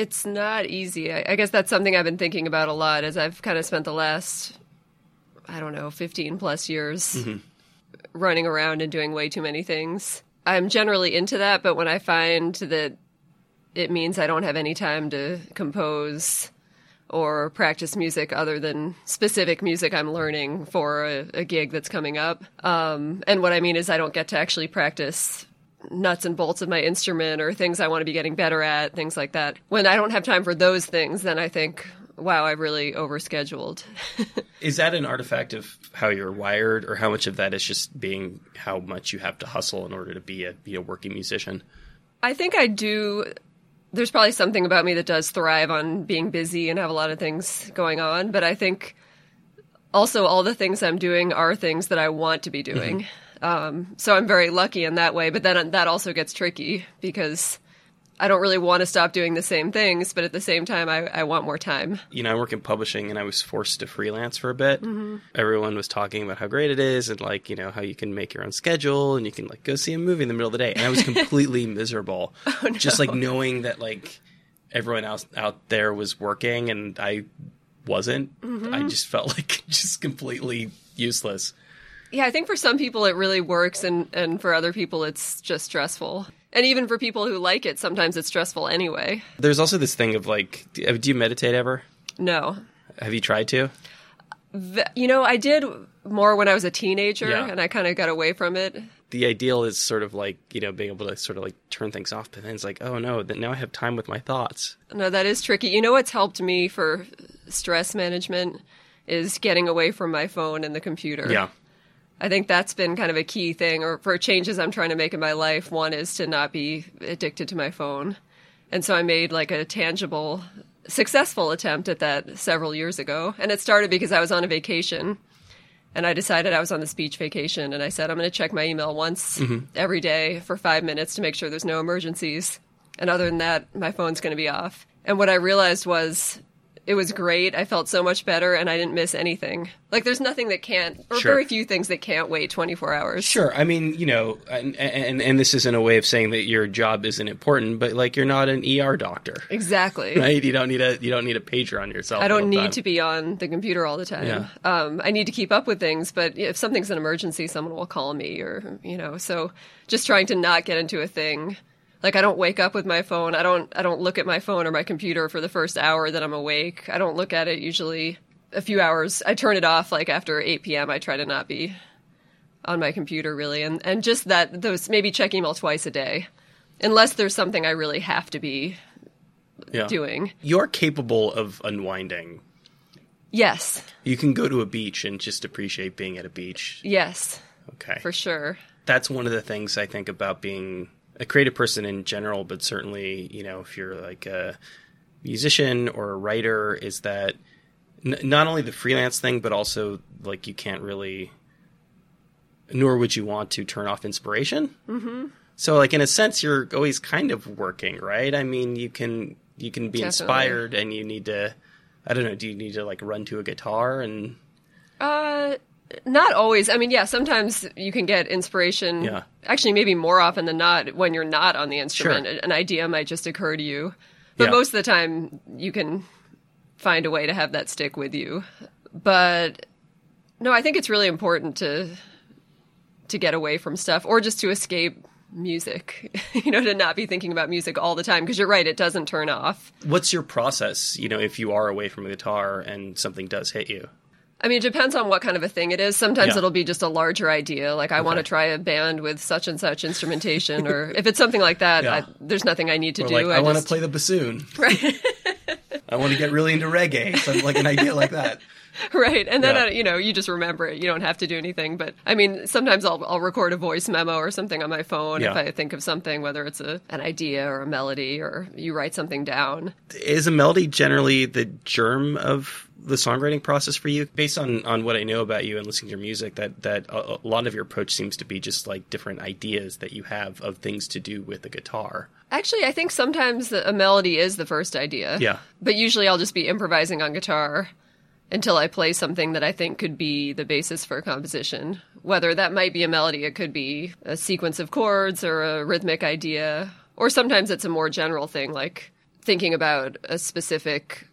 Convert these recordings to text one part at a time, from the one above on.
It's not easy. I, I guess that's something I've been thinking about a lot as I've kind of spent the last, I don't know, 15 plus years running around and doing way too many things. I'm generally into that, but when I find that it means I don't have any time to compose or practice music other than specific music I'm learning for a, a gig that's coming up. Um, and what I mean is I don't get to actually practice nuts and bolts of my instrument or things I want to be getting better at, things like that. When I don't have time for those things, then I think, wow, I've really overscheduled. Is that an artifact of how you're wired, or how much of that is just being how much you have to hustle in order to be a be a working musician? I think I do. There's probably something about me that does thrive on being busy and have a lot of things going on, but I think also all the things I'm doing are things that I want to be doing. Mm-hmm. Um, so I'm very lucky in that way, but then that also gets tricky because I don't really want to stop doing the same things, but at the same time, I, I want more time. You know, I work in publishing, and I was forced to freelance for a bit. Everyone was talking about how great it is, and like you know how you can make your own schedule, and you can like go see a movie in the middle of the day. And I was completely miserable, just like knowing that like everyone else out there was working, and I wasn't. I just felt like just completely useless. Yeah, I think for some people it really works, and, and for other people it's just stressful. And even for people who like it, sometimes it's stressful anyway. There's also this thing of like, do you meditate ever? No. Have you tried to? You know, I did more when I was a teenager, Yeah. and I kind of got away from it. the ideal is sort of like you know being able to sort of like turn things off but then it's like oh no that now i have time with my thoughts No, that is tricky. You know what's helped me for stress management is getting away from my phone and the computer. yeah I think that's been kind of a key thing, or for changes I'm trying to make in my life. One is to not be addicted to my phone. And so I made like a tangible, successful attempt at that several years ago. And it started because I was on a vacation and I decided I was on this beach vacation and I said, I'm going to check my email once mm-hmm. every day for five minutes to make sure there's no emergencies. And other than that, my phone's going to be off. And what I realized was it was great. I felt so much better and I didn't miss anything. Like there's nothing that can't, or Sure. very few things that can't wait 24 hours. sure i mean you know and, and and this isn't a way of saying that your job isn't important but like you're not an er doctor Exactly. right you don't need a you don't need a pager on yourself I don't need time. to be on the computer all the time. Yeah. Um, I need to keep up with things, but if something's an emergency, someone will call me or, you know, so just trying to not get into a thing. Like I don't wake up with my phone. I don't I don't look at my phone or my computer for the first hour that I'm awake. I don't look at it usually a few hours. I turn it off like after 8 p.m. I try to not be on my computer really and and just that those maybe check email twice a day. Unless there's something I really have to be yeah. doing. you're capable of unwinding Yes. you can go to a beach and just appreciate being at a beach Yes. okay For sure. that's one of the things I think about being a creative person in general, but certainly, you know, if you're like a musician or a writer, is that n- not only the freelance thing, but also like you can't really, nor would you want to turn off inspiration. Mm-hmm. So, like in a sense, you're always kind of working, right? I mean, you can you can be Definitely. inspired, and you need to. I don't know. Do you need to like run to a guitar and Uh, not always. I mean, yeah, sometimes you can get inspiration. Yeah. Actually, maybe more often than not, when you're not on the instrument, Sure. an idea might just occur to you. But Yeah. most of the time, you can find a way to have that stick with you. But no, I think it's really important to to get away from stuff or just to escape music. you know, to not be thinking about music all the time because you're right, it doesn't turn off. what's your process? You know, if you are away from a guitar and something does hit you. I mean, it depends on what kind of a thing it is. Sometimes Yeah. it'll be just a larger idea, like I want to try a band with such and such instrumentation, or if it's something like that, Yeah. I, there's nothing I need to Or do. like, I, want to play the bassoon. right, I want to get really into reggae. Something like an idea like that. right, and then Yeah. uh, you know you just remember it. You don't have to do anything. But I mean, sometimes I'll I'll record a voice memo or something on my phone if I think of something, whether it's a an idea or a melody, or you write something down. Is a melody generally the germ of the songwriting process for you? Based on, on what I know about you and listening to your music, that, that a, a lot of your approach seems to be just like different ideas that you have of things to do with the guitar. Actually, I think sometimes the- a melody is the first idea. Yeah. But usually I'll just be improvising on guitar until I play something that I think could be the basis for a composition. Whether that might be a melody, it could be a sequence of chords or a rhythmic idea, or sometimes it's a more general thing like thinking about a specific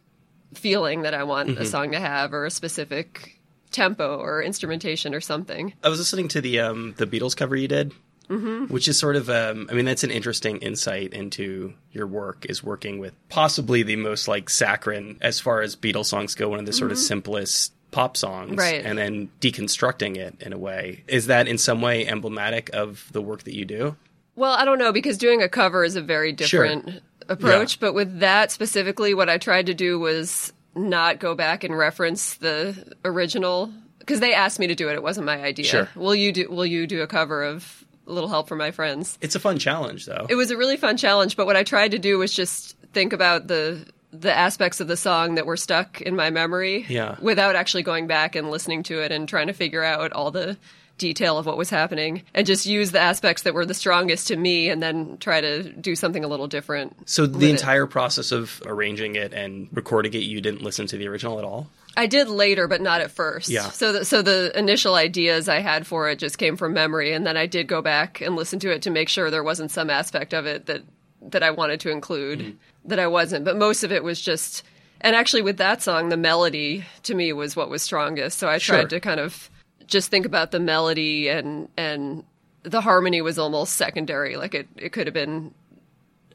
feeling that I want a song to have or a specific tempo or instrumentation or something. I was listening to the um, the Beatles cover you did, mm-hmm. which is sort of um, I mean that's an interesting insight into your work is working with possibly the most like saccharine as far as Beatles songs go, one of the sort of simplest pop songs, Right. And then deconstructing it in a way. Is that in some way emblematic of the work that you do? Well, I don't know because doing a cover is a very different approach, Yeah. but with that specifically what I tried to do was not go back and reference the original because they asked me to do it. It wasn't my idea. Sure. Will you do will you do a cover of A Little Help from My Friends? It's a fun challenge though. It was a really fun challenge, but what I tried to do was just think about the the aspects of the song that were stuck in my memory Yeah. without actually going back and listening to it and trying to figure out all the detail of what was happening and just use the aspects that were the strongest to me and then try to do something a little different. so the with it. entire process of arranging it and recording it, you didn't listen to the original at all. I did later, but not at first. Yeah. So, the, so the initial ideas I had for it just came from memory, and then I did go back and listen to it to make sure there wasn't some aspect of it that that I wanted to include Mm-hmm. that I wasn't. But most of it was just, and actually with that song, the melody to me was what was strongest. So I Sure. tried to kind of just think about the melody and and the harmony was almost secondary. Like it, it could have been.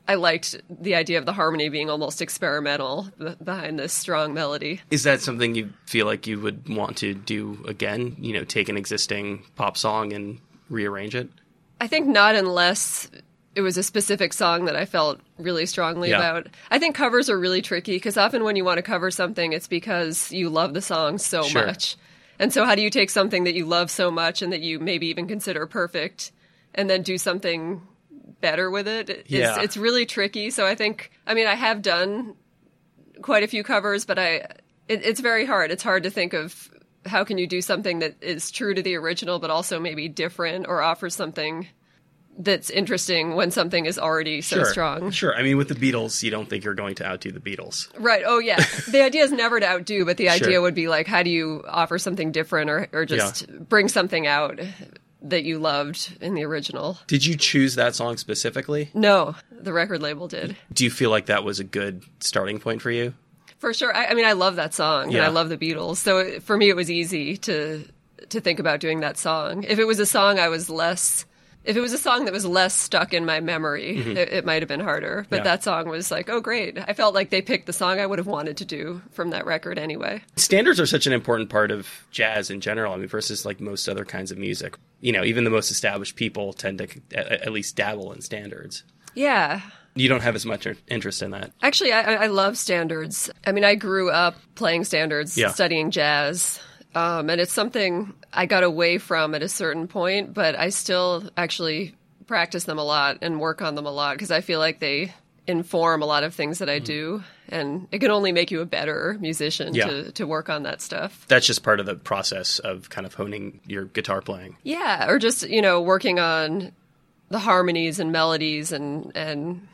I liked the idea of the harmony being almost experimental b- behind this strong melody. Is that something you feel like you would want to do again? You know, take an existing pop song and rearrange it? I think not unless it was a specific song that I felt really strongly Yeah. about. I think covers are really tricky because often when you want to cover something, it's because you love the song so Sure. much. And so, how do you take something that you love so much and that you maybe even consider perfect and then do something better with it? It's, Yeah. it's really tricky. So, I think, I mean, I have done quite a few covers, but I, it, it's very hard. It's hard to think of how can you do something that is true to the original, but also maybe different or offers something that's interesting when something is already so sure. strong. Sure. I mean, with the Beatles, you don't think you're going to outdo the Beatles. Right. Oh, yeah. the idea is never to outdo, but the Sure. idea would be like, how do you offer something different or, or just bring something out that you loved in the original? Did you choose that song specifically? No, the record label did. Do you feel like that was a good starting point for you? For sure. I, I mean, I love that song and I love the Beatles. So it- for me, it was easy to to think about doing that song. If it was a song I was less, if it was a song that was less stuck in my memory, it, it might have been harder. But Mm-hmm. Yeah. that song was like, oh, great. I felt like they picked the song I would have wanted to do from that record anyway. Standards are such an important part of jazz in general. I mean, versus like most other kinds of music. You know, even the most established people tend to at at least dabble in standards. Yeah. You don't have as much interest in that. Actually, I, I love standards. I mean, I grew up playing standards, Yeah. studying jazz, um, and it's something I got away from at a certain point, but I still actually practice them a lot and work on them a lot because I feel like they inform a lot of things that I do, and it can only make you a better musician Yeah. to, to work on that stuff. That's just part of the process of kind of honing your guitar playing. Yeah, or just you know working on the harmonies and melodies and and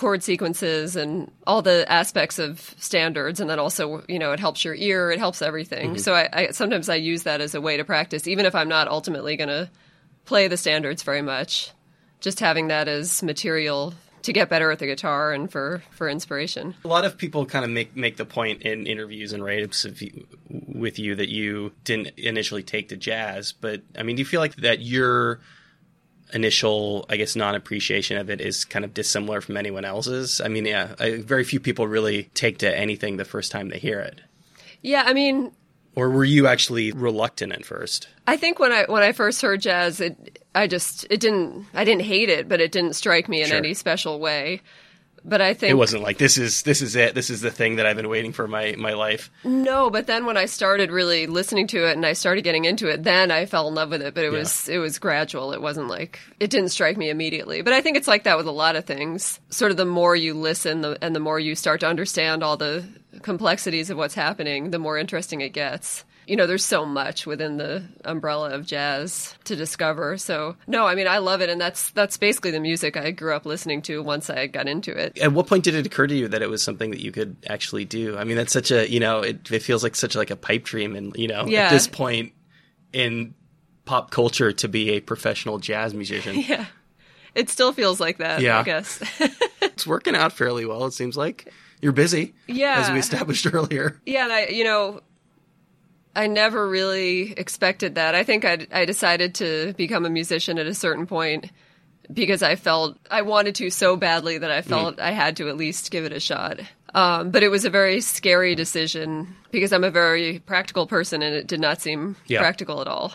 chord sequences and all the aspects of standards and then also you know it helps your ear it helps everything. Mm-hmm. So I, I sometimes i use that as a way to practice even if i'm not ultimately going to play the standards very much. Just having that as material to get better at the guitar and for for inspiration. A lot of people kind of make make the point in interviews and write-ups of you, with you that you didn't initially take to jazz, but I mean, do you feel like that your initial, I guess, non-appreciation of it is kind of dissimilar from anyone else's? I mean, yeah, I, very few people really take to anything the first time they hear it. yeah i mean Or were you actually reluctant at first? I think when I when I first heard jazz, it I just it didn't I didn't hate it, but it didn't strike me in Sure. any special way. But I think It wasn't like this is this is it. This is the thing that I've been waiting for my my life. no. But then when I started really listening to it and I started getting into it, then I fell in love with it. But it was it was gradual. It wasn't like it didn't strike me immediately. But I think it's like that with a lot of things. Sort of the more you listen, the, and the more you start to understand all the complexities of what's happening, the more interesting it gets. You know, there's so much within the umbrella of jazz to discover. So, no, I mean, I love it, and that's that's basically the music I grew up listening to once I got into it. At what point did it occur to you that it was something that you could actually do? I mean, that's such a you know, it, it feels like such like a pipe dream, and you know, Yeah. at this point in pop culture, to be a professional jazz musician. Yeah. it still feels like that. Yeah. I guess. It's working out fairly well. It seems like you're busy. Yeah. as we established earlier. Yeah, and I, you know, I never really expected that. I think I, I decided to become a musician at a certain point because I felt I wanted to so badly that I felt Mm. I had to at least give it a shot. Um, but it was a very scary decision because I'm a very practical person, and it did not seem Yeah. practical at all.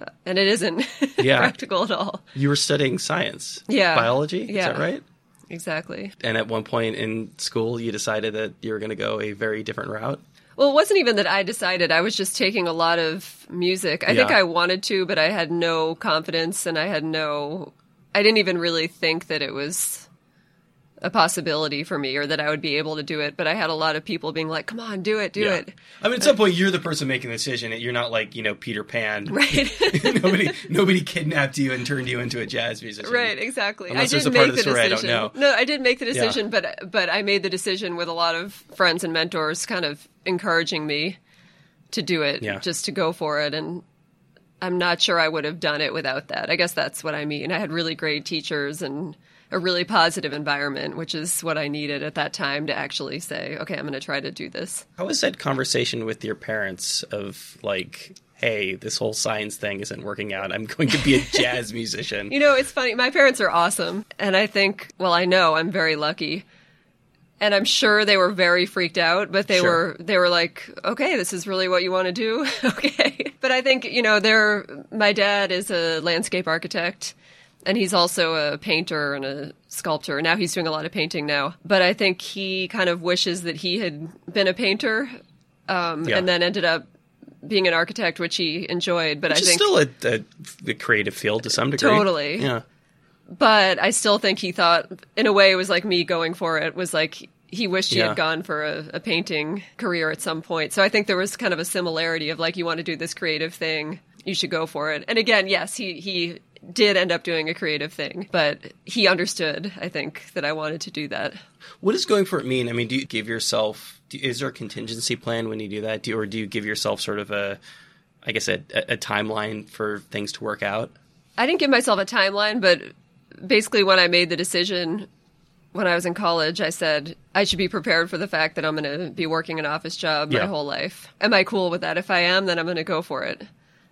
Uh, and it isn't Yeah. practical at all. You were studying science, Yeah. biology. Is that right? Exactly. And at one point in school, you decided that you were going to go a very different route. Well, it wasn't even that I decided. I was just taking a lot of music. I think I wanted to, but I had no confidence and I had no. I didn't even really think that it was a possibility for me or that I would be able to do it. But I had a lot of people being like, come on, do it, do it. I mean, at some point, you're the person making the decision. You're not like you know Peter Pan. Right. nobody, nobody kidnapped you and turned you into a jazz musician. Right, exactly. Unless I there's did a part make of the the story I don't decision. know. No, I did make the decision, but but I made the decision with a lot of friends and mentors kind of encouraging me to do it, Yeah. just to go for it and I'm not sure I would have done it without that. I guess that's what I mean. I had really great teachers and a really positive environment, which is what I needed at that time to actually say, okay, I'm going to try to do this. How was that conversation with your parents of like, hey, this whole science thing isn't working out. I'm going to be a jazz musician. You know, it's funny. My parents are awesome. And I think, well, I know I'm very lucky. And I'm sure they were very freaked out, but they Sure. were they were like, "Okay, this is really what you want to do." okay. But I think, you know, they're my dad is a landscape architect and he's also a painter and a sculptor. Now he's doing a lot of painting now. But I think he kind of wishes that he had been a painter um, Yeah. and then ended up being an architect, which he enjoyed. But Which I think still a, a, a creative field to some degree. Totally. Yeah. but I still think he thought, in a way, it was like me going for it. Was like he wished he Yeah. had gone for a, a painting career at some point. So I think there was kind of a similarity of like, you want to do this creative thing, you should go for it. And again, yes, he he did end up doing a creative thing, but he understood. I think that I wanted to do that. What does going for it mean? I mean, do you give yourself, do, is there a contingency plan when you do that? Do, or do you give yourself sort of a, I guess, a, a timeline for things to work out? I didn't give myself a timeline, but basically, when I made the decision when I was in college, I said I should be prepared for the fact that I'm going to be working an office job Yeah. my whole life. Am I cool with that? If I am, then I'm going to go for it.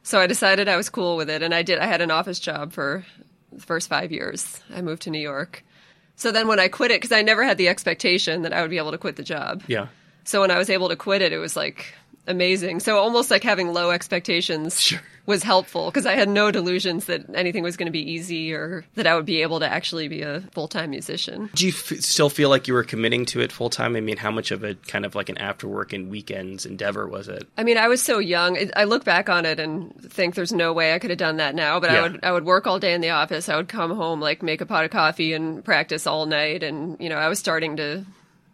So I decided I was cool with it, and I did. I had an office job for the first five years. I moved to New York. So then when I quit it, because I never had the expectation that I would be able to quit the job. Yeah. So when I was able to quit it, it was like amazing. So almost like having low expectations Sure. was helpful because I had no delusions that anything was going to be easy or that I would be able to actually be a full time musician. Do you f- still feel like you were committing to it full time? I mean, how much of a kind of like an after work and weekends endeavor was it? I mean, I was so young. I look back on it and think there's no way I could have done that now. But Yeah. I would I would work all day in the office. I would come home, like make a pot of coffee and practice all night. And you know, I was starting to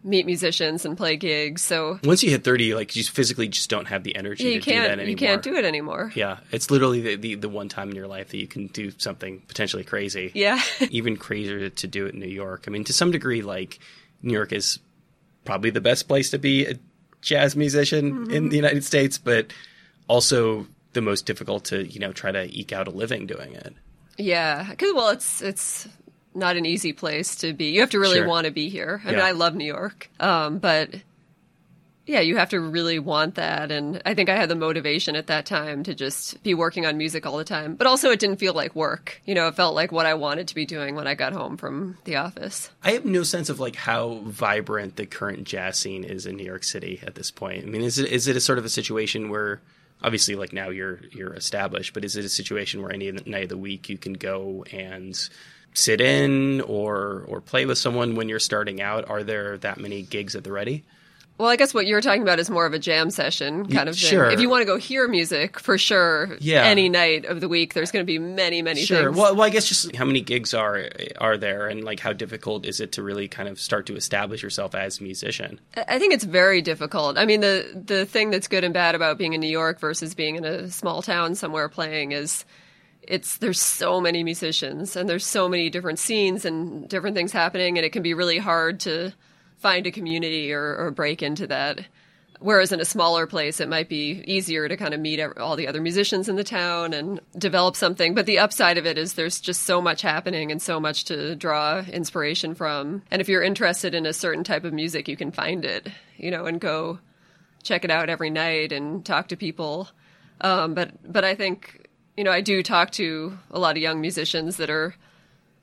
meet musicians and play gigs. So Once you hit 30, like you physically just don't have the energy yeah, to you do that can't anymore. you can't do it anymore. Yeah, it's literally the, the, the one time in your life that you can do something potentially crazy. Yeah. Even crazier to do it in New York. I mean, to some degree, like New York is probably the best place to be a jazz musician Mm-hmm. in the United States, but also the most difficult to you know try to eke out a living doing it. Yeah, because well, it's it's not an easy place to be. You have to really Sure. want to be here. I mean, I love New York, um, but yeah, you have to really want that. And I think I had the motivation at that time to just be working on music all the time. But also, it didn't feel like work. You know, it felt like what I wanted to be doing when I got home from the office. I have no sense of like how vibrant the current jazz scene is in New York City at this point. I mean, is it is it a sort of a situation where obviously like now you're you're established, but is it a situation where any night of the week you can go and sit in or or play with someone when you're starting out? Are there that many gigs at the ready? Well, I guess what you're talking about is more of a jam session kind of thing. sure. If you want to go hear music, for sure, Yeah. any night of the week, there's going to be many, many Sure. things. Well, well, I guess just how many gigs are are there, and like how difficult is it to really kind of start to establish yourself as a musician? I think it's very difficult. I mean, the the thing that's good and bad about being in New York versus being in a small town somewhere playing is it's there's so many musicians and there's so many different scenes and different things happening and it can be really hard to find a community or, or break into that. Whereas in a smaller place, it might be easier to kind of meet all the other musicians in the town and develop something. But the upside of it is there's just so much happening and so much to draw inspiration from. And if you're interested in a certain type of music, you can find it, you know, and go check it out every night and talk to people. Um, but but I think you know I do talk to a lot of young musicians that are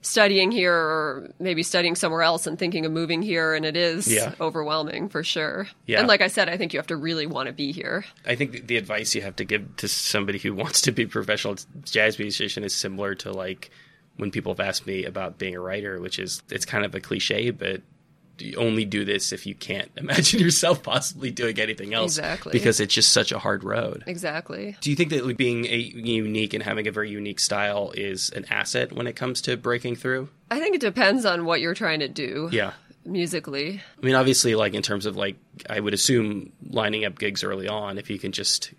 studying here or maybe studying somewhere else and thinking of moving here and it is Yeah. overwhelming for sure. Yeah. And like I said, I think you have to really want to be here. I think the- advice you have to give to somebody who wants to be a professional jazz musician is similar to like when people have asked me about being a writer, which is it's kind of a cliche, but only do this if you can't imagine yourself possibly doing anything else. Exactly. Because it's just such a hard road. Exactly. Do you think that like, being a unique and having a very unique style is an asset when it comes to breaking through? I think it depends on what you're trying to do Yeah. musically. I mean, obviously, like in terms of like, I would assume lining up gigs early on, if you can just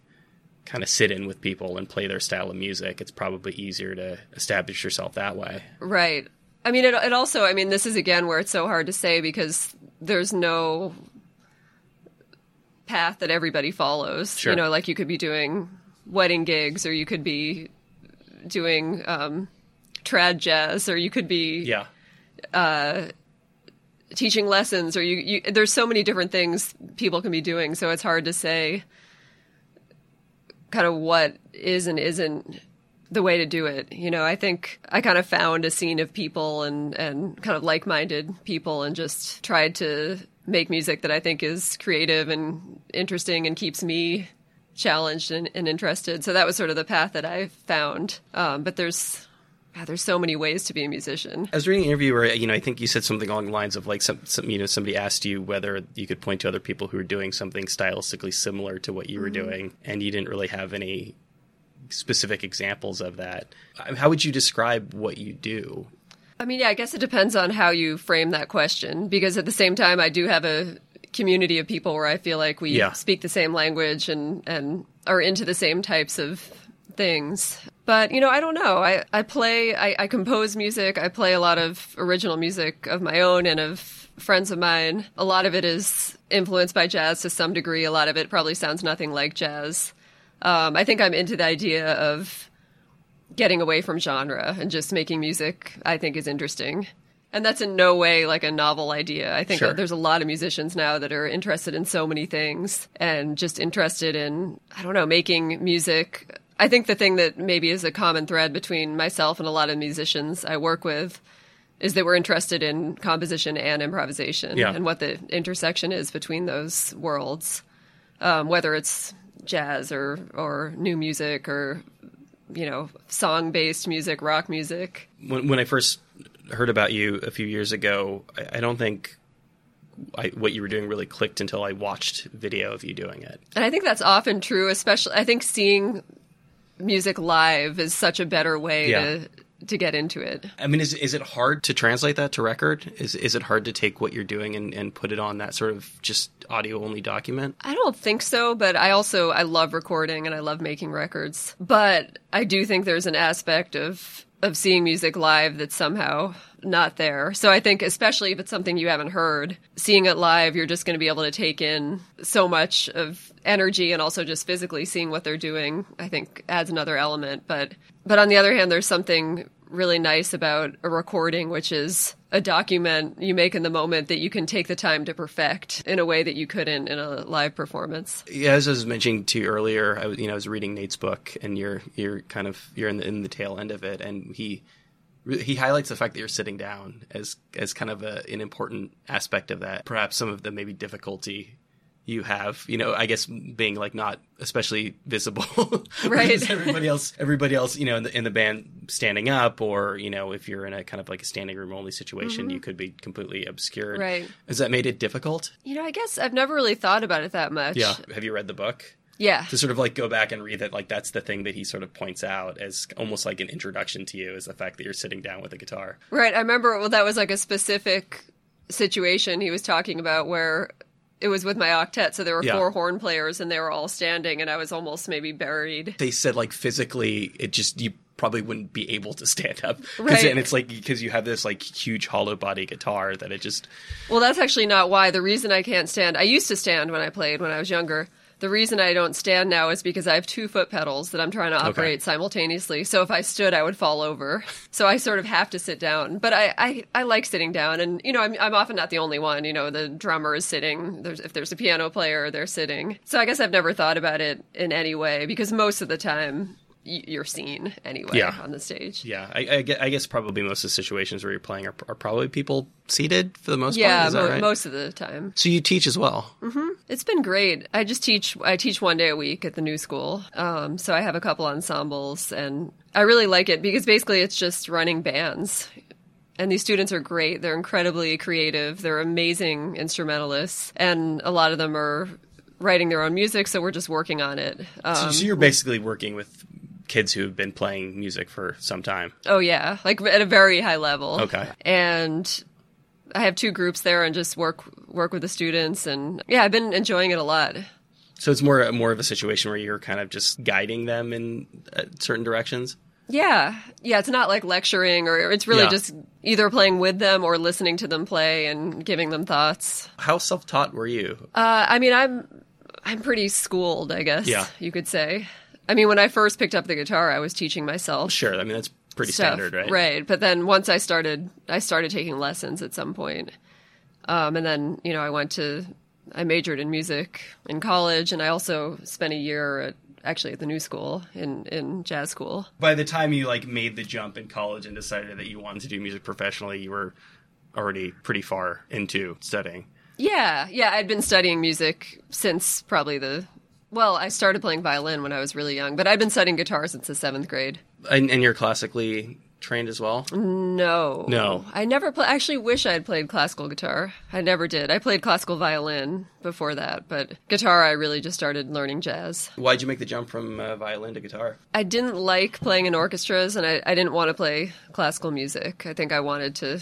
kind of sit in with people and play their style of music, it's probably easier to establish yourself that way. Right. I mean, it, it also, I mean, this is again where it's so hard to say because there's no path that everybody follows. Sure. You know, like you could be doing wedding gigs or you could be doing um, trad jazz or you could be Yeah. teaching lessons or you, you there's so many different things people can be doing so it's hard to say kind of what is and isn't the way to do it. You know i think i kind of found a scene of people and and kind of like-minded people and just tried to make music that i think is creative and interesting and keeps me challenged and, and interested. So that was sort of the path that i found. Um, but there's God, there's so many ways to be a musician. I was reading an interview where you know I think you said something along the lines of like some, some you know somebody asked you whether you could point to other people who were doing something stylistically similar to what you were doing, and you didn't really have any specific examples of that. How would you describe what you do? I mean, yeah, I guess it depends on how you frame that question because at the same time, I do have a community of people where I feel like we Yeah. speak the same language and, and are into the same types of things. But, you know, I don't know. I, I play, I, I compose music. I play a lot of original music of my own and of friends of mine. A lot of it is influenced by jazz to some degree. A lot of it probably sounds nothing like jazz. Um, I think I'm into the idea of getting away from genre and just making music I think is interesting. And that's in no way like a novel idea. I think Sure. there's a lot of musicians now that are interested in so many things and just interested in, I don't know, making music. I think the thing that maybe is a common thread between myself and a lot of musicians I work with is that we're interested in composition and improvisation Yeah. and what the intersection is between those worlds, um, whether it's jazz or, or new music or you know, song based music, rock music. when when I first heard about you a few years ago, I, I don't think I, what you were doing really clicked until I watched video of you doing it. And I think that's often true, especially I think seeing music live is such a better way Yeah. to to get into it. I mean, is is it hard to translate that to record? Is is it hard to take what you're doing and, and put it on that sort of just audio only document? I don't think so, but I also I love recording and I love making records. But I do think there's an aspect of of seeing music live that's somehow not there. So I think especially if it's something you haven't heard, seeing it live, you're just going to be able to take in so much of energy and also just physically seeing what they're doing, I think adds another element, but but on the other hand there's something really nice about a recording which is a document you make in the moment that you can take the time to perfect in a way that you couldn't in a live performance. Yeah, as I was mentioning to you earlier, I was you know I was reading Nate's book, and you're you're kind of you're in the in the tail end of it, and he he highlights the fact that you're sitting down as as kind of a, an important aspect of that. Perhaps some of the maybe difficulty you have, you know, I guess being like not especially visible, Right. Everybody else, everybody else, you know, in the in the band standing up, or you know, if you're in a kind of like a standing room only situation, you could be completely obscured. Mm-hmm. Right. Has that made it difficult? You know, I guess I've never really thought about it that much. Yeah. Have you read the book? Yeah. to sort of like go back and read that like that's the thing that he sort of points out as almost like an introduction to you is the fact that you're sitting down with a guitar Right. I remember well that was like a specific situation he was talking about where it was with my octet, so there were Yeah. four horn players and they were all standing and I was almost maybe buried. they said like physically it just you probably wouldn't be able to stand up, Right. And it's like because you have this like huge hollow body guitar that it just Well, that's actually not why. The reason I can't stand, I used to stand when I played when I was younger. The reason I don't stand now is because I have two foot pedals that I'm trying to operate simultaneously. So if I stood, I would fall over. So I sort of have to sit down. But I, I, I like sitting down. And, you know, I'm, I'm often not the only one. You know, the drummer is sitting. There's, if there's a piano player, they're sitting. So I guess I've never thought about it in any way because most of the time you're seen anyway Yeah. on the stage. yeah. I, I, guess probably most of the situations where you're playing are, are probably people seated for the most Yeah, part. That mo- right? most of the time. so you teach as well. It's been great. I just teach. I teach one day a week at the new school. Um, so I have a couple ensembles, and I really like it because basically it's just running bands. And these students are great. They're incredibly creative. They're amazing instrumentalists, and a lot of them are writing their own music. So we're just working on it. Um, so you're basically working with kids who have been playing music for some time. oh yeah, like at a very high level. Okay. And I have two groups there, and just work work with the students, and yeah, I've been enjoying it a lot. So it's more more of a situation where you're kind of just guiding them in uh, certain directions. Yeah, yeah, it's not like lecturing, or it's really Yeah. just either playing with them or listening to them play and giving them thoughts. How self taught were you? Uh, I mean, I'm I'm pretty schooled, I guess. Yeah. you could say. I mean, when I first picked up the guitar, I was teaching myself. Sure, I mean that's pretty stuff. standard, right? Right, but then once I started, I started taking lessons at some point. Um, and then you know, I went to, I majored in music in college, and I also spent a year at actually at the new school in in jazz school. By the time you like made the jump in college and decided that you wanted to do music professionally, you were already pretty far into studying. Yeah, yeah, I'd been studying music since probably the. Well, I started playing violin when I was really young, but I've been studying guitar since the seventh grade. And, and you're classically trained as well. No, No. I never. Pl- I actually wish I had played classical guitar. I never did. I played classical violin before that, but guitar, I really just started learning jazz. Why'd you make the jump from uh, violin to guitar? I didn't like playing in orchestras, and I, I didn't want to play classical music. I think I wanted to.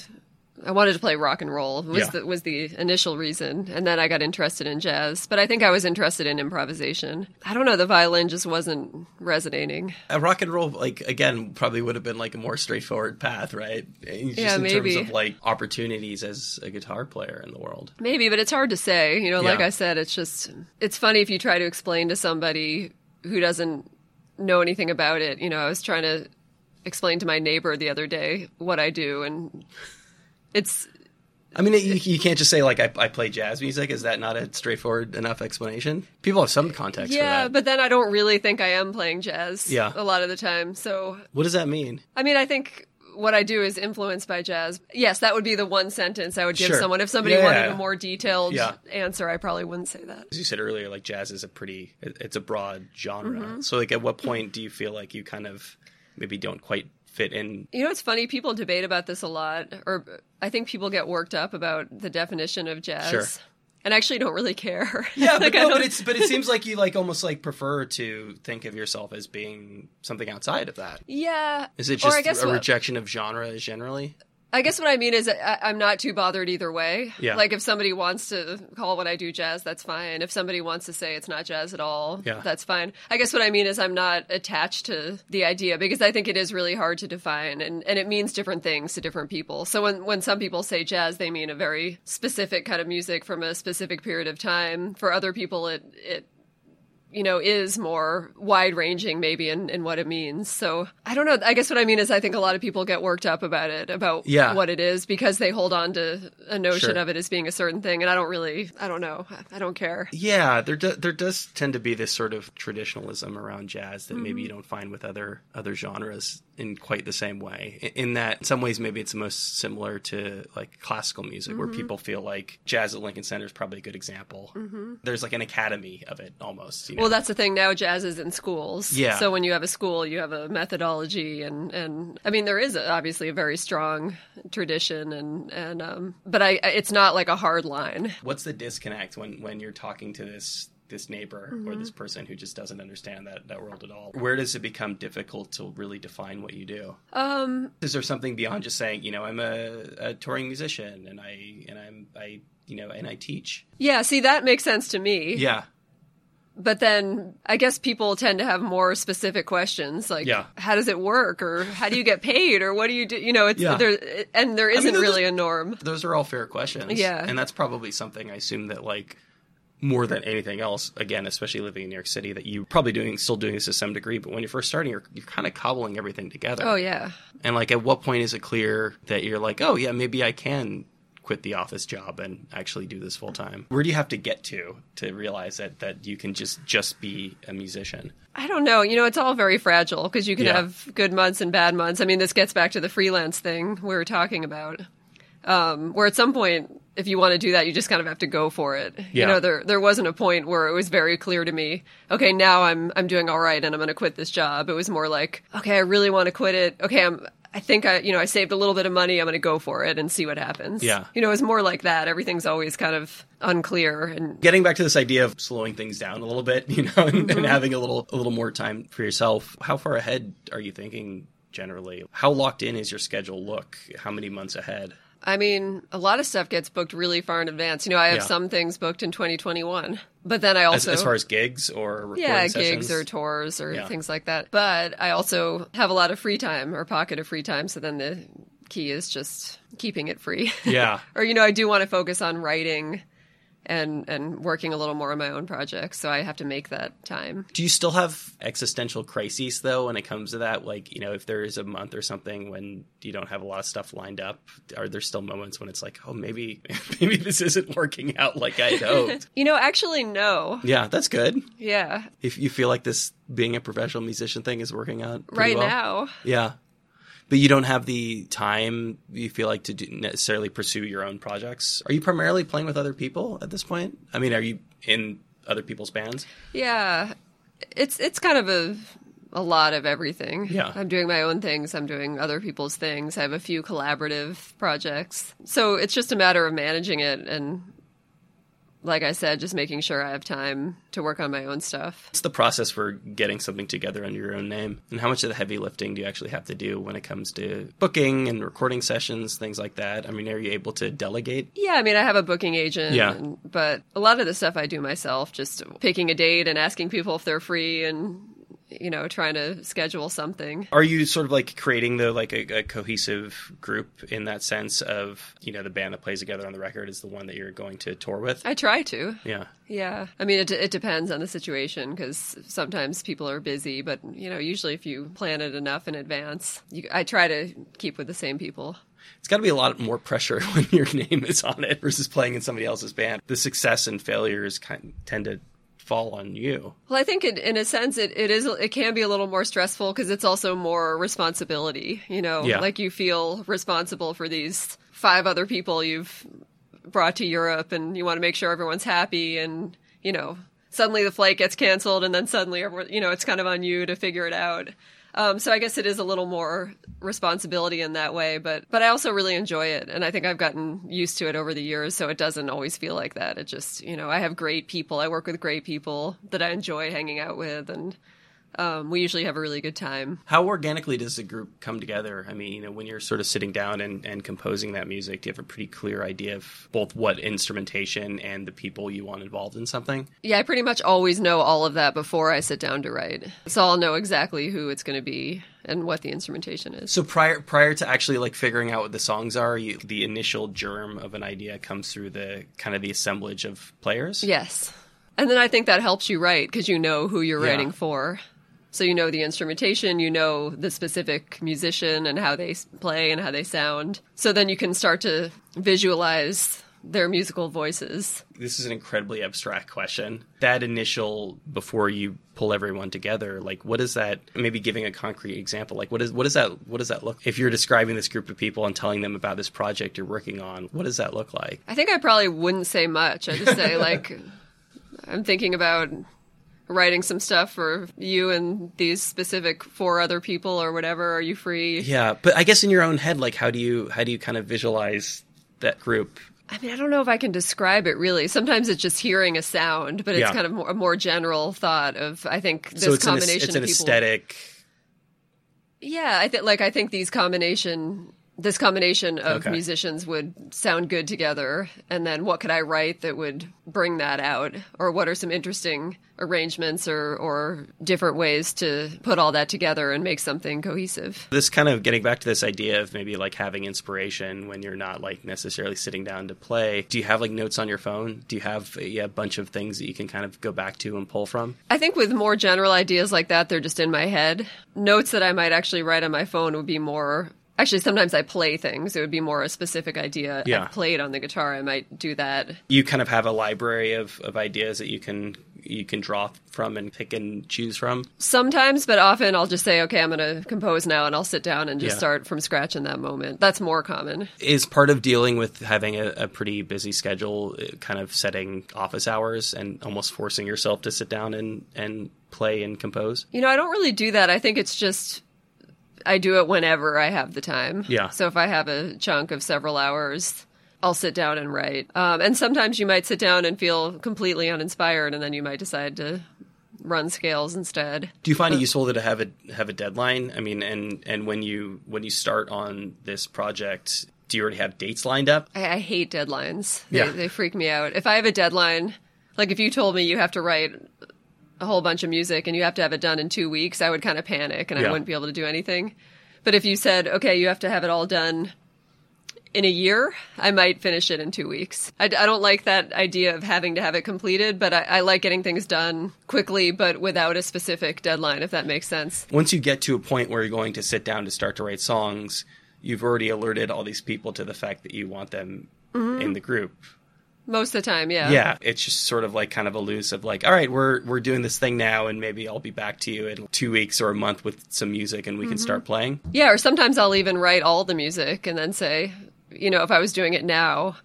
I wanted to play rock and roll was Yeah. the was the initial reason, and then I got interested in jazz. But I think I was interested in improvisation. I don't know. The violin just wasn't resonating. A rock and roll, like again, probably would have been like a more straightforward path, right? Just Yeah, in maybe. terms of like opportunities as a guitar player in the world. Maybe, but it's hard to say. You know, like Yeah. I said, it's just it's funny if you try to explain to somebody who doesn't know anything about it. You know, I was trying to explain to my neighbor the other day what I do, and it's I mean, you, you can't just say like I, I play jazz music. Is that not a straightforward enough explanation? People have some context yeah, for that. but then I don't really think I am playing jazz. Yeah. a lot of the time. So what does that mean? I mean, I think. What I do is influenced by jazz. Yes, that would be the one sentence I would give Sure. someone. If somebody Yeah. wanted a more detailed Yeah. answer, I probably wouldn't say that. As you said earlier, like jazz is a pretty, it's a broad genre. Mm-hmm. So, like, at what point do you feel like you kind of maybe don't quite fit in? You know, it's funny. People debate about this a lot, or I think people get worked up about the definition of jazz. Sure. And I actually don't really care. Yeah, but, Like, I no, but it's but it seems like you like almost like prefer to think of yourself as being something outside of that. yeah. Is it Or just I guess a what- rejection of genre generally? I guess what I mean is I, I'm not too bothered either way. Yeah. Like if somebody wants to call what I do jazz, that's fine. If somebody wants to say it's not jazz at all, Yeah. that's fine. I guess what I mean is I'm not attached to the idea because I think it is really hard to define and, and it means different things to different people. So when, when some people say jazz, they mean a very specific kind of music from a specific period of time. For other people, it, it you know, is more wide ranging maybe in, in what it means. So I don't know. I guess what I mean is I think a lot of people get worked up about it, about Yeah. what it is because they hold on to a notion Sure. of it as being a certain thing. And I don't really, I don't know. I don't care. Yeah, there do, there does tend to be this sort of traditionalism around jazz that maybe Mm-hmm. you don't find with other other genres in quite the same way. In- that, in some ways, maybe it's the most similar to like classical music, Mm-hmm. where people feel like jazz at Lincoln Center is probably a good example. There's like an academy of it almost. You know? Mm-hmm. Well, that's the thing now. Jazz is in schools. Yeah. So when you have a school, you have a methodology, and and I mean there is a, obviously a very strong tradition, and and um, but I it's not like a hard line. What's the disconnect when when you're talking to this this neighbor or Mm-hmm. this person who just doesn't understand that that world at all? Where does it become difficult to really define what you do? Um, Is there something beyond just saying, you know, I'm a, a touring musician and I and I'm I you know and I teach? yeah. See, that makes sense to me. Yeah, but then I guess people tend to have more specific questions like Yeah. how does it work or how do you get paid or what do you do you know it's Yeah. there and there isn't those- really a norm. Those are all fair questions. Yeah. And that's probably something I assume that like more than anything else, again, especially living in New York City, that you probably doing still doing this to some degree, but when you're first starting, you're you're kind of cobbling everything together. Oh yeah. And like at what point is it clear that you're like, oh yeah, maybe I can quit the office job and actually do this full time? Where do you have to get to to realize that that you can just just be a musician? I don't know. You know, it's all very fragile because you can Yeah. have good months and bad months. I mean, this gets back to the freelance thing we were talking about. Um, where at some point, if you want to do that, you just kind of have to go for it. Yeah. You know, there there wasn't a point where it was very clear to me. Okay, now I'm I'm doing all right, and I'm going to quit this job. It was more like, okay, I really want to quit it. Okay, I'm. I think I, you know, I saved a little bit of money. I'm going to go for it and see what happens. Yeah. You know, it's more like that. Everything's always kind of unclear and Getting back to this idea of slowing things down a little bit, you know, and, and mm-hmm. having a little a little more time for yourself. How far ahead are you thinking generally? How locked in is your schedule look? How many months ahead? I mean, a lot of stuff gets booked really far in advance. You know, I have Yeah. some things booked in 2021, but then I As, also as far as gigs or recording yeah, sessions? gigs or tours or Yeah. things like that. But I also have a lot of free time or pocket of free time. So then the key is just keeping it free. Yeah. or you know, I do want to focus on writing and and working a little more on my own projects. So I have to make that time. Do you still have existential crises though when it comes to that? Like, you know, if there is a month or something when you don't have a lot of stuff lined up, are there still moments when it's like, oh, maybe maybe this isn't working out like I hoped? You know, actually, no. yeah, that's good. Yeah, If you feel like this being a professional musician thing is working out right well. now. yeah. But you don't have the time you feel like to necessarily pursue your own projects. Are you primarily playing with other people at this point? I mean, are you in other people's bands? Yeah, it's it's kind of a a lot of everything. Yeah. I'm doing my own things. I'm doing other people's things. I have a few collaborative projects. So it's just a matter of managing it and like I said, just making sure I have time to work on my own stuff. What's the process for getting something together under your own name? And how much of the heavy lifting do you actually have to do when it comes to booking and recording sessions, things like that? I mean, are you able to delegate? Yeah, I mean, I have a booking agent, Yeah. and, but a lot of the stuff I do myself, just picking a date and asking people if they're free and, you know, trying to schedule something. Are you sort of like creating the like a, a cohesive group in that sense of you know the band that plays together on the record is the one that you're going to tour with? I try to. yeah. Yeah, I mean, it, it depends on the situation because sometimes people are busy, but you know, usually if you plan it enough in advance, you, I try to keep with the same people. It's got to be a lot more pressure when your name is on it versus playing in somebody else's band. The success and failures kind of tend to fall on you. Well, I think it, in a sense, it, it is it can be a little more stressful because it's also more responsibility. You know, Yeah. like you feel responsible for these five other people you've brought to Europe, and you want to make sure everyone's happy, and you know, suddenly the flight gets canceled, and then suddenly everyone, you know, it's kind of on you to figure it out. Um, so I guess it is a little more responsibility in that way, but but I also really enjoy it, and I think I've gotten used to it over the years. So it doesn't always feel like that. It just you know I have great people. I work with great people that I enjoy hanging out with, and um, we usually have a really good time. How organically does the group come together? I mean, you know, when you're sort of sitting down and, and composing that music, do you have a pretty clear idea of both what instrumentation and the people you want involved in something? Yeah, I pretty much always know all of that before I sit down to write, so I'll know exactly who it's going to be and what the instrumentation is. So prior prior to actually like figuring out what the songs are, you, the initial germ of an idea comes through the kind of the assemblage of players. Yes. And then I think that helps you write because you know who you're Yeah. writing for. So you know the instrumentation, you know the specific musician and how they play and how they sound. So then you can start to visualize their musical voices. This is an incredibly abstract question. That initial before you pull everyone together, like what is that? Maybe giving a concrete example, like what is what is that? What does that look? If you're describing this group of people and telling them about this project you're working on, what does that look like? I think I probably wouldn't say much. I just say like I'm thinking about writing some stuff for you and these specific four other people or whatever. Are you free? Yeah, but I guess in your own head, like how do you how do you kind of visualize that group? I mean, I don't know if I can describe it really. Sometimes it's just hearing a sound, but it's Yeah. kind of more, a more general thought of I think this so it's an, combination it's an of people. aesthetic. Yeah, I think like I think these combination this combination of Okay. musicians would sound good together and then what could i write that would bring that out or what are some interesting arrangements or or different ways to put all that together and make something cohesive This kind of getting back to this idea of maybe like having inspiration when you're not like necessarily sitting down to play. Do you have like notes on your phone? Do you have a, a bunch of things that you can kind of go back to and pull from? I think with more general ideas like that, they're just in my head. Notes that I might actually write on my phone would be more. Actually, sometimes I play things. It would be more a specific idea Yeah. I've played on the guitar. I might do that. You kind of have a library of, of ideas that you can you can draw from and pick and choose from. Sometimes, but often I'll just say, okay, I'm going to compose now, and I'll sit down and just Yeah. start from scratch in that moment. That's more common. Is part of dealing with having a, a pretty busy schedule uh, kind of setting office hours and almost forcing yourself to sit down and, and play and compose? You know, I don't really do that. I think it's just I do it whenever I have the time. Yeah. So if I have a chunk of several hours, I'll sit down and write. Um, and sometimes you might sit down and feel completely uninspired, and then you might decide to run scales instead. Do you find it useful to have a have a deadline? I mean, and and when you when you start on this project, do you already have dates lined up? I, I hate deadlines. They, Yeah. they freak me out. If I have a deadline, like if you told me you have to write a whole bunch of music and you have to have it done in two weeks, I would kind of panic and Yeah. I wouldn't be able to do anything. But if you said, okay, you have to have it all done in a year, I might finish it in two weeks. I, I don't like that idea of having to have it completed, but I, I like getting things done quickly, but without a specific deadline, if that makes sense. Once you get to a point where you're going to sit down to start to write songs, you've already alerted all these people to the fact that you want them mm-hmm. in the group. Most of the time, yeah. Yeah, it's just sort of like kind of a loose of like, all right, we're we're doing this thing now, and maybe I'll be back to you in two weeks or a month with some music, and we can start mm-hmm. playing. Yeah, or sometimes I'll even write all the music and then say, you know, if I was doing it now,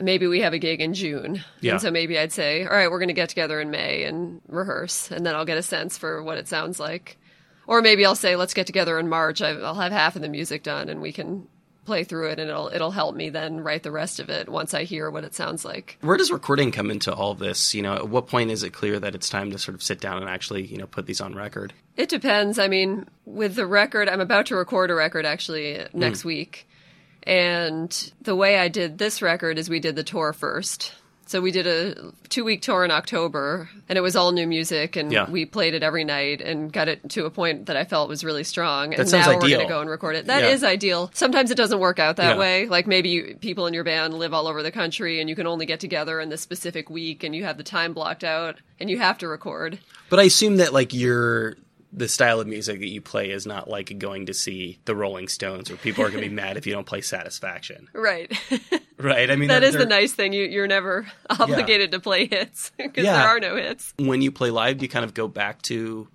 maybe we have a gig in June. Yeah. And so maybe I'd say, all right, we're going to get together in May and rehearse. And then I'll get a sense for what it sounds like. Or maybe I'll say, let's get together in March. I'll have half of the music done and we can play through it and it'll it'll help me then write the rest of it once I hear what it sounds like. Where does recording come into all this? You know, at what point is it clear that it's time to sort of sit down and actually, you know, put these on record? It depends. I mean, with the record, I'm about to record a record actually hmm. next week. And the way I did this record is we did the tour first. So we did a two week tour in October, and it was all new music, and Yeah. we played it every night and got it to a point that I felt was really strong. And sounds now we're going to go and record it. That is Yeah. ideal. Sometimes it doesn't work out that Yeah. way. Like maybe you, people in your band live all over the country, and you can only get together in this specific week, and you have the time blocked out, and you have to record. But I assume that like your the style of music that you play is not like going to see the Rolling Stones, where people are going to be mad if you don't play Satisfaction, Right. right? I mean, that is the nice thing. You, you're never obligated to play hits because Yeah. there are no hits. When you play live, do you kind of go back to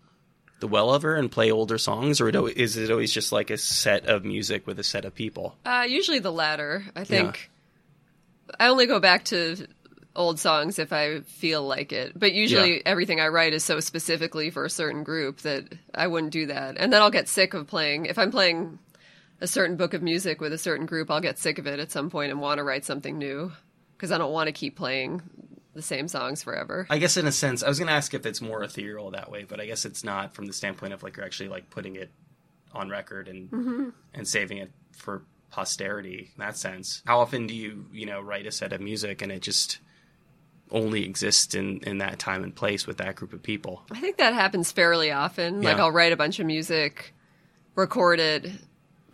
the well over and play older songs, or it is it always just like a set of music with a set of people? Uh, usually the latter. I think I only go back to old songs if I feel like it. But usually Yeah. everything I write is so specifically for a certain group that I wouldn't do that. And then I'll get sick of playing. If I'm playing a certain book of music with a certain group, I'll get sick of it at some point and want to write something new because I don't want to keep playing the same songs forever. I guess in a sense, I was going to ask if it's more ethereal that way, but I guess it's not from the standpoint of like you're actually like putting it on record and mm-hmm. and saving it for posterity in that sense. How often do you you know write a set of music and it just only exists in in that time and place with that group of people? I think that happens fairly often. Like I'll write a bunch of music, record it,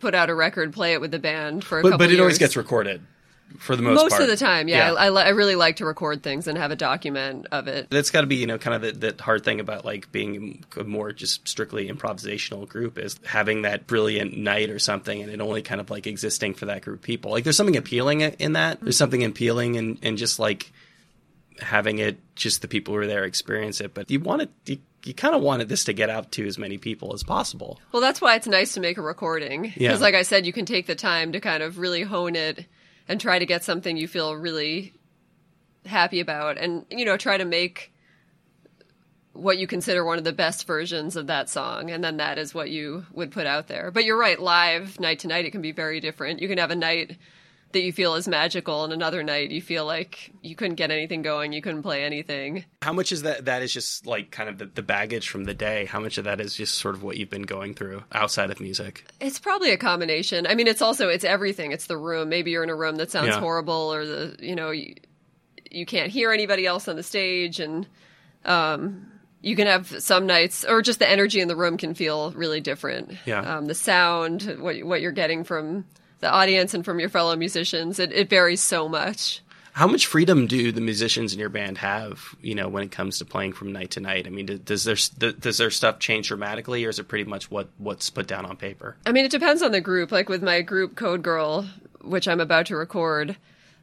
put out a record, play it with the band for a But couple but it always gets recorded for the most, part. most part. of the time. Yeah, I, I, I really like to record things and have a document of it. that's got to be you know kind of the, the hard thing about like being a more just strictly improvisational group is having that brilliant night or something and it only kind of like existing for that group of people like there's something appealing in that there's mm-hmm. something appealing and and just like having it just the people who are there experience it but you want it you, you kind of wanted this to get out to as many people as possible Well, that's why it's nice to make a recording because, Yeah. like I said, you can take the time to kind of really hone it and try to get something you feel really happy about, and you know, try to make what you consider one of the best versions of that song, and then that is what you would put out there. But you're right, live night to night, it can be very different. You can have a night that you feel is magical and another night you feel like you couldn't get anything going you couldn't play anything How much is that? That is just like kind of the, the baggage from the day. How much of that is just sort of what you've been going through outside of music? it's probably a combination i mean it's also it's everything it's the room maybe you're in a room that sounds Yeah. horrible or the you know you, you can't hear anybody else on the stage and um you can have some nights or just the energy in the room can feel really different Yeah. um, the sound what what you're getting from the audience and from your fellow musicians it, it varies so much How much freedom do the musicians in your band have? You know, when it comes to playing from night to night. I mean, does their does their stuff change dramatically, or is it pretty much what what's put down on paper? I mean, it depends on the group. Like with my group Code Girl, which I'm about to record,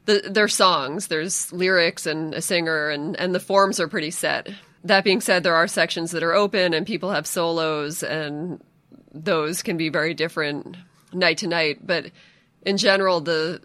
the their songs. There's lyrics and a singer, and and the forms are pretty set. That being said, there are sections that are open, and people have solos, and those can be very different night to night. But in general, the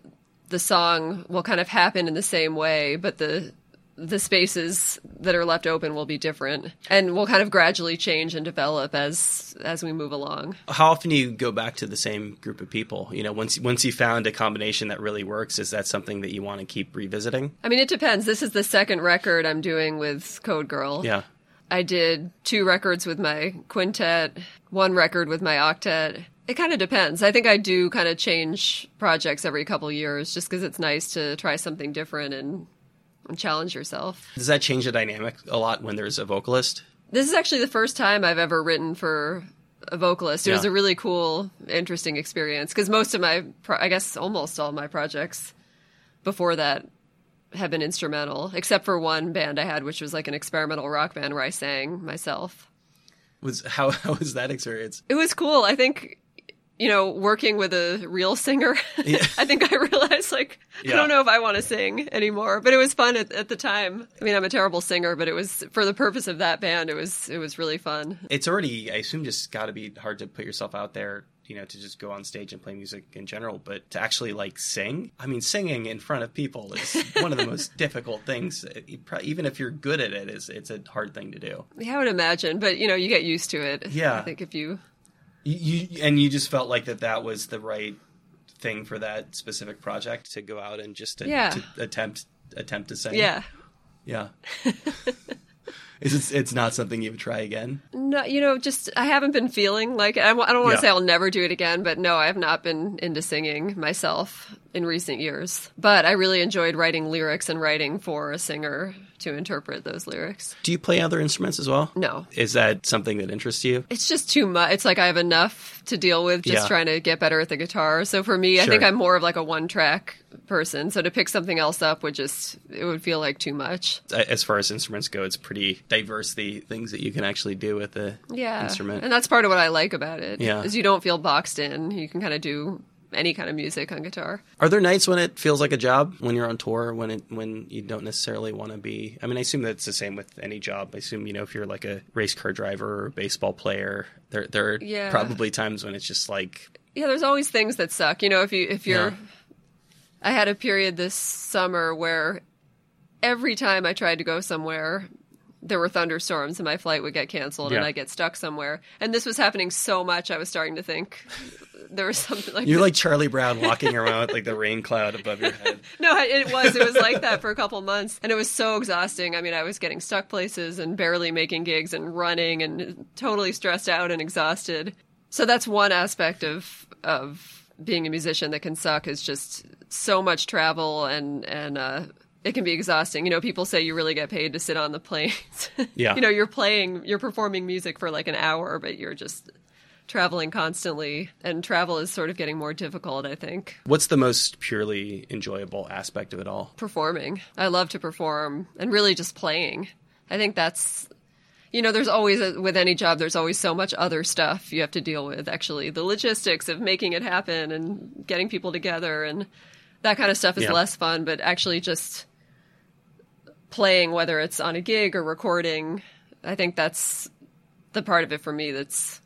the song will kind of happen in the same way, but the the spaces that are left open will be different and will kind of gradually change and develop as as we move along. How often do you go back to the same group of people? You know, once once you found a combination that really works, is that something that you want to keep revisiting? I mean, it depends. This is the second record I'm doing with Code Girl. Yeah. I did two records with my quintet, one record with my octet. It kind of depends. I think I do kind of change projects every couple years just because it's nice to try something different and, and challenge yourself. Does that change the dynamic a lot when there's a vocalist? This is actually the first time I've ever written for a vocalist. It was a really cool, interesting experience because most of my, pro- I guess almost all my projects before that have been instrumental, except for one band I had, which was like an experimental rock band where I sang myself. Was how how was that experience? It was cool. I think, you know, working with a real singer, I think I realized like I don't know if I want to sing anymore. But it was fun at, at the time. I mean, I'm a terrible singer, but it was for the purpose of that band. It was it was really fun. It's already, I assume, just got to be hard to put yourself out there. You know, to just go on stage and play music in general, but to actually like sing. I mean, singing in front of people is one of the most difficult things. Uh, it- pro- Even if you're good at it, is it's a hard thing to do. Yeah, I would imagine, but you know, you get used to it. Yeah. I think if you You, you and you just felt like that that was the right thing for that specific project to go out and just to, Yeah. to attempt attempt to sing. yeah. yeah. Is it, it's not something you would try again? No, you know, just I haven't been feeling like I, I don't want to Yeah. say I'll never do it again, but no, I have not been into singing myself in recent years. But I really enjoyed writing lyrics and writing for a singer to interpret those lyrics. Do you play other instruments as well? No, Is that something that interests you? it's just too much. It's like I have enough to deal with just Yeah. trying to get better at the guitar. So for me, I think I'm more of like a one track person. So to pick something else up would just it would feel like too much. As far as instruments go, it's pretty diverse. The things that you can actually do with the Yeah. instrument. And that's part of what I like about it. Yeah. Is you don't feel boxed in. You can kind of do any kind of music on guitar. Are there nights when it feels like a job when you're on tour when it when you don't necessarily want to be? I mean, I assume that's the same with any job. I assume you know if you're like a race car driver or baseball player, there there are Yeah. probably times when it's just like Yeah, there's always things that suck. You know, if you if you're Yeah. I had a period this summer where every time I tried to go somewhere there were thunderstorms and my flight would get canceled and Yeah. I get stuck somewhere. And this was happening so much I was starting to think there was something like you're like Charlie Brown walking around with like the rain cloud above your head. No, it was. It was like that for a couple months, and it was so exhausting. I mean, I was getting stuck places and barely making gigs and running and totally stressed out and exhausted. So that's one aspect of of being a musician that can suck is just so much travel and and uh, it can be exhausting. You know, people say you really get paid to sit on the planes. Yeah. you know, you're playing, you're performing music for like an hour, but you're just traveling constantly, and travel is sort of getting more difficult. I think What's the most purely enjoyable aspect of it all? performing. I love to perform and really just playing. I think that's you know, there's always with any job there's always so much other stuff you have to deal with actually. The logistics of making it happen and getting people together and that kind of stuff is Yeah. less fun, but actually just playing whether it's on a gig or recording, I think that's the part of it for me that's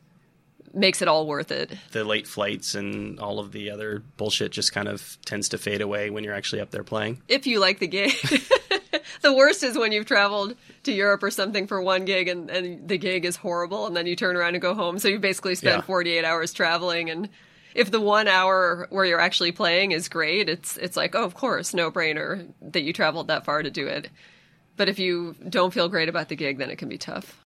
makes it all worth it. The late flights and all of the other bullshit just kind of tends to fade away when you're actually up there playing. if you like the gig. the worst is when you've traveled to Europe or something for one gig and, and the gig is horrible and then you turn around and go home. So you basically spend Yeah. 48 hours traveling and if the one hour where you're actually playing is great, it's it's like, oh, of course, no brainer that you traveled that far to do it. But if you don't feel great about the gig, then it can be tough.